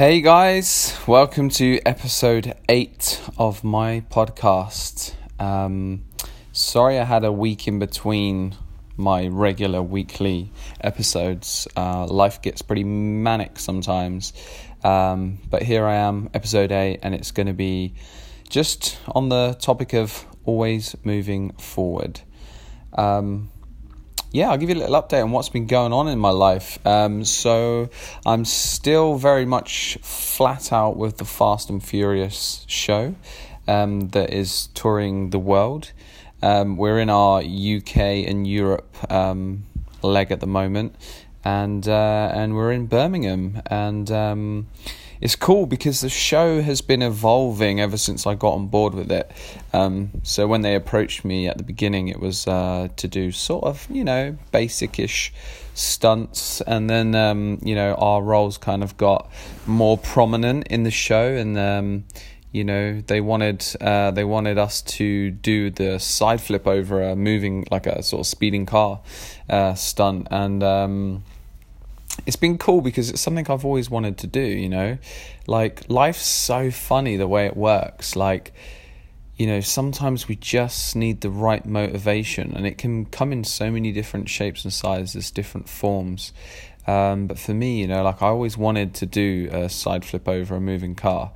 Hey guys, welcome to episode 8 of my podcast. Um, sorry I had a week in between my regular weekly episodes. Uh, life gets pretty manic sometimes. Um, but here I am, episode 8, and it's going to be just on the topic of always moving forward. Um, yeah, I'll give you a little update on what's been going on in my life. Um, so, I'm still very much flat out with the Fast and Furious show um, that is touring the world. Um, we're in our UK and Europe um, leg at the moment, and uh, and we're in Birmingham, and um, it's cool because the show has been evolving ever since I got on board with it. Um, so when they approached me at the beginning, it was uh, to do sort of you know basic-ish stunts, and then um, you know our roles kind of got more prominent in the show, and um, you know they wanted uh, they wanted us to do the side flip over a moving like a sort of speeding car uh, stunt, and um, it's been cool because it's something I've always wanted to do, you know? Like, life's so funny the way it works. Like, you know, sometimes we just need the right motivation, and it can come in so many different shapes and sizes, different forms. Um, but for me, you know, like I always wanted to do a side flip over a moving car.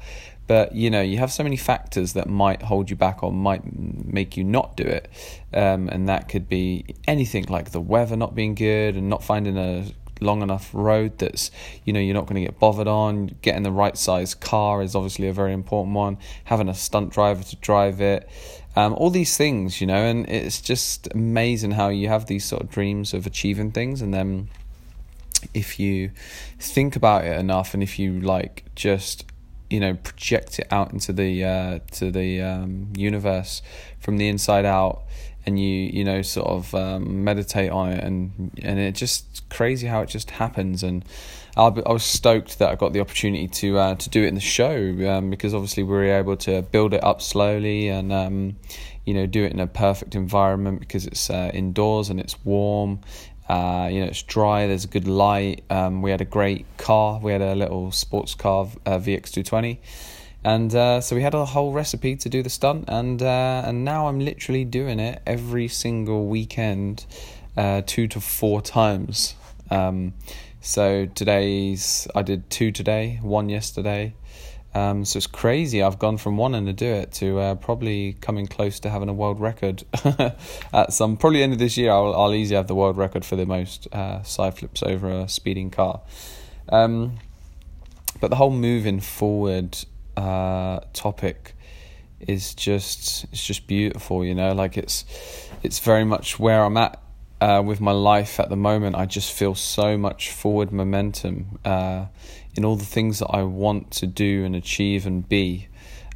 But you know, you have so many factors that might hold you back or might make you not do it, um, and that could be anything like the weather not being good and not finding a long enough road that's you know you're not going to get bothered on. Getting the right size car is obviously a very important one. Having a stunt driver to drive it. Um, all these things you know and it's just amazing how you have these sort of dreams of achieving things and then if you think about it enough and if you like just you know project it out into the uh, to the um, universe from the inside out and you you know sort of um, meditate on it and and it just crazy how it just happens. And I was stoked that I got the opportunity to uh, to do it in the show um, because obviously we were able to build it up slowly and um, you know do it in a perfect environment because it's uh, indoors and it's warm uh, you know it's dry there's a good light um, we had a great car we had a little sports car uh, VX220 and uh, so we had a whole recipe to do the stunt, and uh, and now I'm literally doing it every single weekend, uh, two to four times. Um, so today's I did two today, one yesterday. Um, so it's crazy. I've gone from wanting to do it to uh, probably coming close to having a world record at some probably end of this year. I'll, I'll easily have the world record for the most uh, side flips over a speeding car. Um, but the whole moving forward uh, topic is just it's just beautiful you know like it's it's very much where i'm at uh, with my life at the moment i just feel so much forward momentum uh, in all the things that i want to do and achieve and be.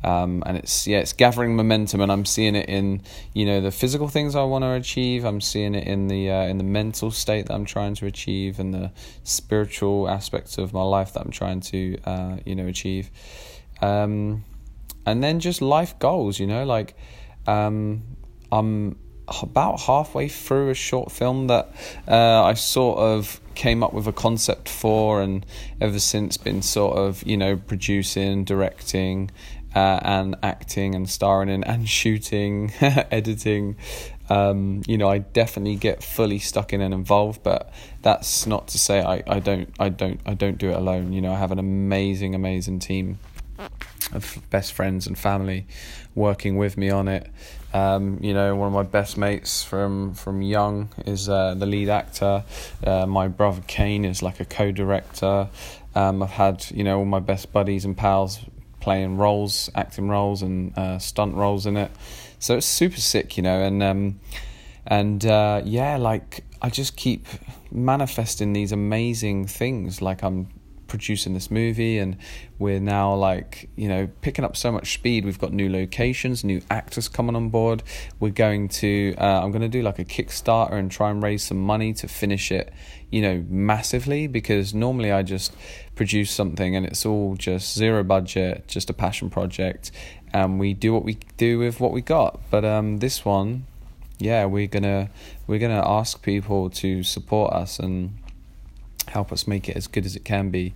Um, and it's yeah it's gathering momentum and i'm seeing it in you know the physical things i want to achieve. I'm seeing it in the uh, in the mental state that i'm trying to achieve and the spiritual aspects of my life that i'm trying to uh, you know achieve. Um, and then just life goals, you know, like um, I'm about halfway through a short film that uh, I sort of came up with a concept for, and ever since been sort of you know producing, directing, uh, and acting and starring in and shooting, editing. Um, you know, I definitely get fully stuck in and involved, but that's not to say I, I don't I don't I don't do it alone. You know, I have an amazing amazing team of best friends and family working with me on it. Um, you know, one of my best mates from from young is uh, the lead actor. Uh, my brother Kane is like a co-director. Um, I've had you know all my best buddies and pals playing roles, acting roles, and uh, stunt roles in it. So it's super sick, you know, and um, and uh, yeah, like I just keep manifesting these amazing things. Like I'm producing this movie and we're now like you know picking up so much speed. We've got new locations new actors coming on board. We're going to uh, i'm going to do like a kickstarter and try and raise some money to finish it you know massively because normally i just produce something and it's all just zero budget just a passion project and we do what we do with what we got. But um this one yeah we're gonna we're gonna ask people to support us and help us make it as good as it can be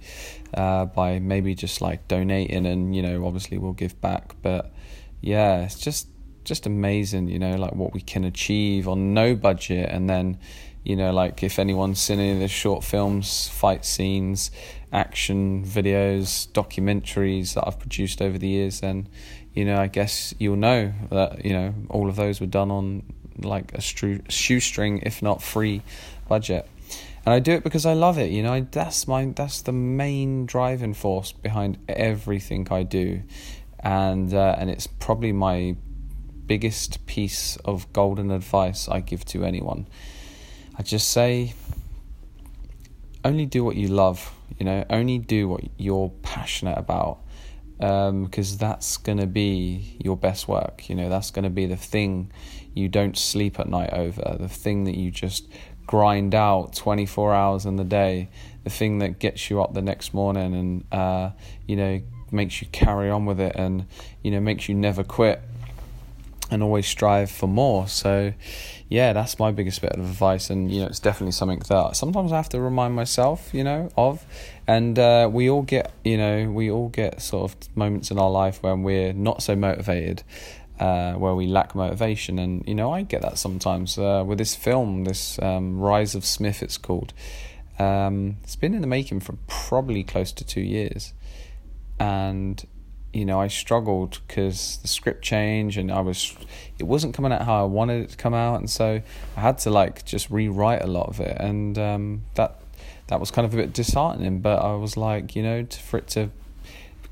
uh, by maybe just like donating and you know obviously we'll give back. But yeah it's just just amazing you know like what we can achieve on no budget. And then you know like if anyone's seen any of the short films fight scenes action videos documentaries that I've produced over the years then you know I guess you'll know that you know all of those were done on like a shoestring if not free budget and I do it because I love it. You know, that's my that's the main driving force behind everything I do, and uh, and it's probably my biggest piece of golden advice I give to anyone. I just say, only do what you love. You know, only do what you're passionate about, because um, that's gonna be your best work. You know, that's gonna be the thing you don't sleep at night over, the thing that you just grind out 24 hours in the day, the thing that gets you up the next morning and, uh, you know, makes you carry on with it and, you know, makes you never quit and always strive for more. So, yeah, that's my biggest bit of advice. And, you know, it's definitely something that sometimes I have to remind myself, you know, of. And uh, we all get, you know, we all get sort of moments in our life when we're not so motivated uh, where we lack motivation. And, you know, I get that sometimes uh, with this film, this um, Rise of Smith, it's called. Um, it's been in the making for probably close to two years. And, you know, I struggled because the script changed and I was, it wasn't coming out how I wanted it to come out. And so I had to like just rewrite a lot of it. And um, that, that was kind of a bit disheartening, but I was like, you know, for it to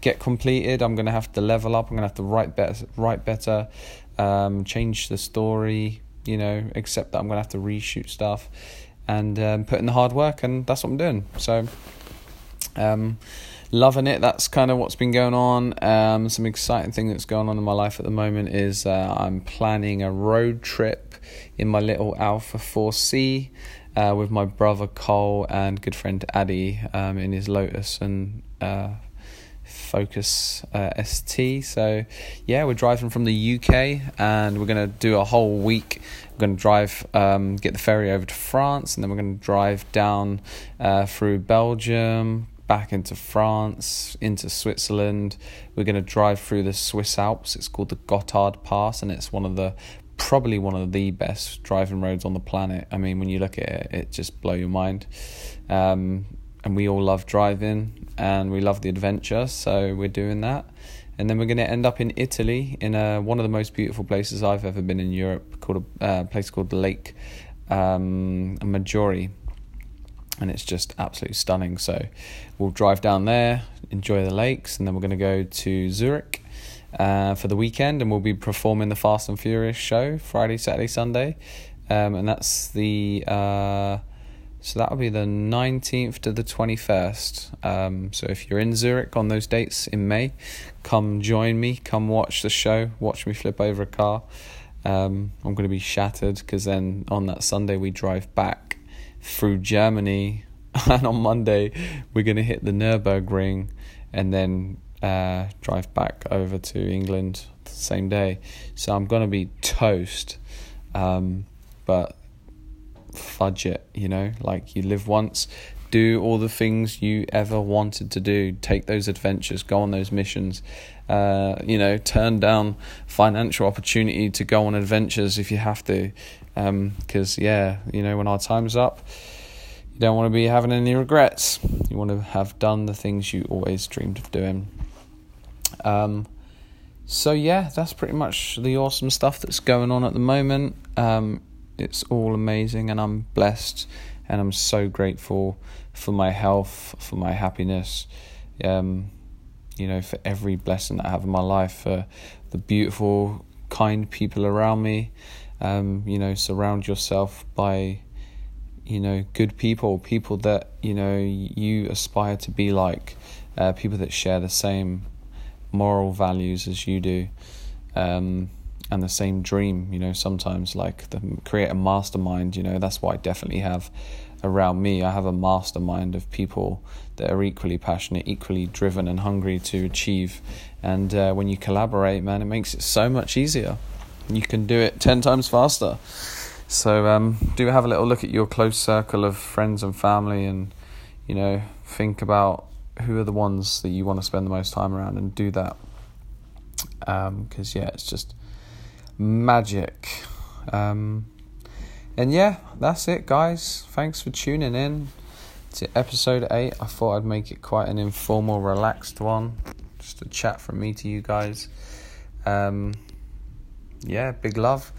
get completed. I'm going to have to level up. I'm going to have to write better, write better, um, change the story. You know, accept that I'm going to have to reshoot stuff and um, put in the hard work, and that's what I'm doing. So, um, loving it. That's kind of what's been going on. Um, some exciting thing that's going on in my life at the moment is uh, I'm planning a road trip in my little Alfa 4C. Uh, with my brother Cole and good friend Addy um, in his Lotus and uh, Focus uh, ST. So, yeah, we're driving from the UK and we're going to do a whole week. We're going to drive, um, get the ferry over to France, and then we're going to drive down uh, through Belgium, back into France, into Switzerland. We're going to drive through the Swiss Alps. It's called the Gotthard Pass, and it's one of the probably one of the best driving roads on the planet. I mean, when you look at it, it just blow your mind. Um, and we all love driving and we love the adventure, so we're doing that. And then we're going to end up in Italy, in a, one of the most beautiful places I've ever been in Europe, called a uh, place called Lake um, Maggiore, and it's just absolutely stunning. So we'll drive down there, enjoy the lakes, and then we're going to go to Zurich uh, for the weekend, and we'll be performing the Fast and Furious show Friday, Saturday, Sunday, um, and that's the. Uh, so that'll be the 19th to the 21st. Um, so if you're in Zurich on those dates in May, come join me, come watch the show, watch me flip over a car. Um, I'm going to be shattered because then on that Sunday we drive back through Germany, and on Monday we're going to hit the Nürburgring and then uh, drive back over to England the same day. So I'm going to be toast. Um, but fudge it, you know, like you live once, do all the things you ever wanted to do, take those adventures, go on those missions, uh, you know, turn down financial opportunity to go on adventures if you have to. Because, um, yeah, you know, when our time's up, you don't want to be having any regrets. You want to have done the things you always dreamed of doing. Um, so, yeah, that's pretty much the awesome stuff that's going on at the moment. Um, it's all amazing, and I'm blessed, and I'm so grateful for my health, for my happiness, um, you know, for every blessing that I have in my life, for the beautiful, kind people around me. Um, you know, surround yourself by, you know, good people, people that you know you aspire to be like, uh, people that share the same moral values as you do. Um, and the same dream you know sometimes like the create a mastermind you know that's what i definitely have around me. I have a mastermind of people that are equally passionate equally driven and hungry to achieve. And uh, when you collaborate man it makes it so much easier. You can do it 10 times faster. So um, do have a little look at your close circle of friends and family and you know, think about who are the ones that you want to spend the most time around and do that. Because, um, yeah, it's just magic. Um, and yeah, that's it, guys. Thanks for tuning in to episode 8. I thought I'd make it quite an informal, relaxed one. Just a chat from me to you guys. Um, yeah, big love.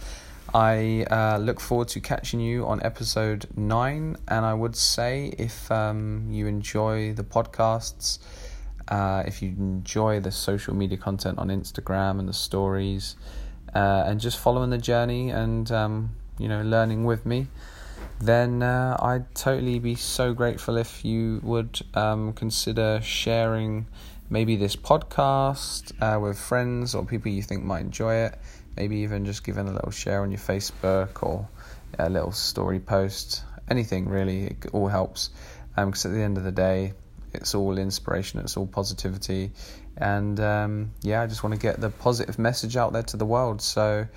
I uh, look forward to catching you on episode 9. And I would say if um, you enjoy the podcasts, uh, if you enjoy the social media content on Instagram and the stories, uh, and just following the journey and um, you know learning with me, then uh, I'd totally be so grateful if you would um, consider sharing maybe this podcast uh, with friends or people you think might enjoy it. Maybe even just giving a little share on your Facebook or a little story post. Anything really, it all helps. Because um, at the end of the day, it's all inspiration, it's all positivity. And um, yeah, I just want to get the positive message out there to the world. So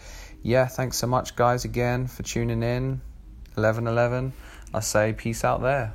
yeah, thanks so much, guys, again for tuning in. 1111. I say peace out there.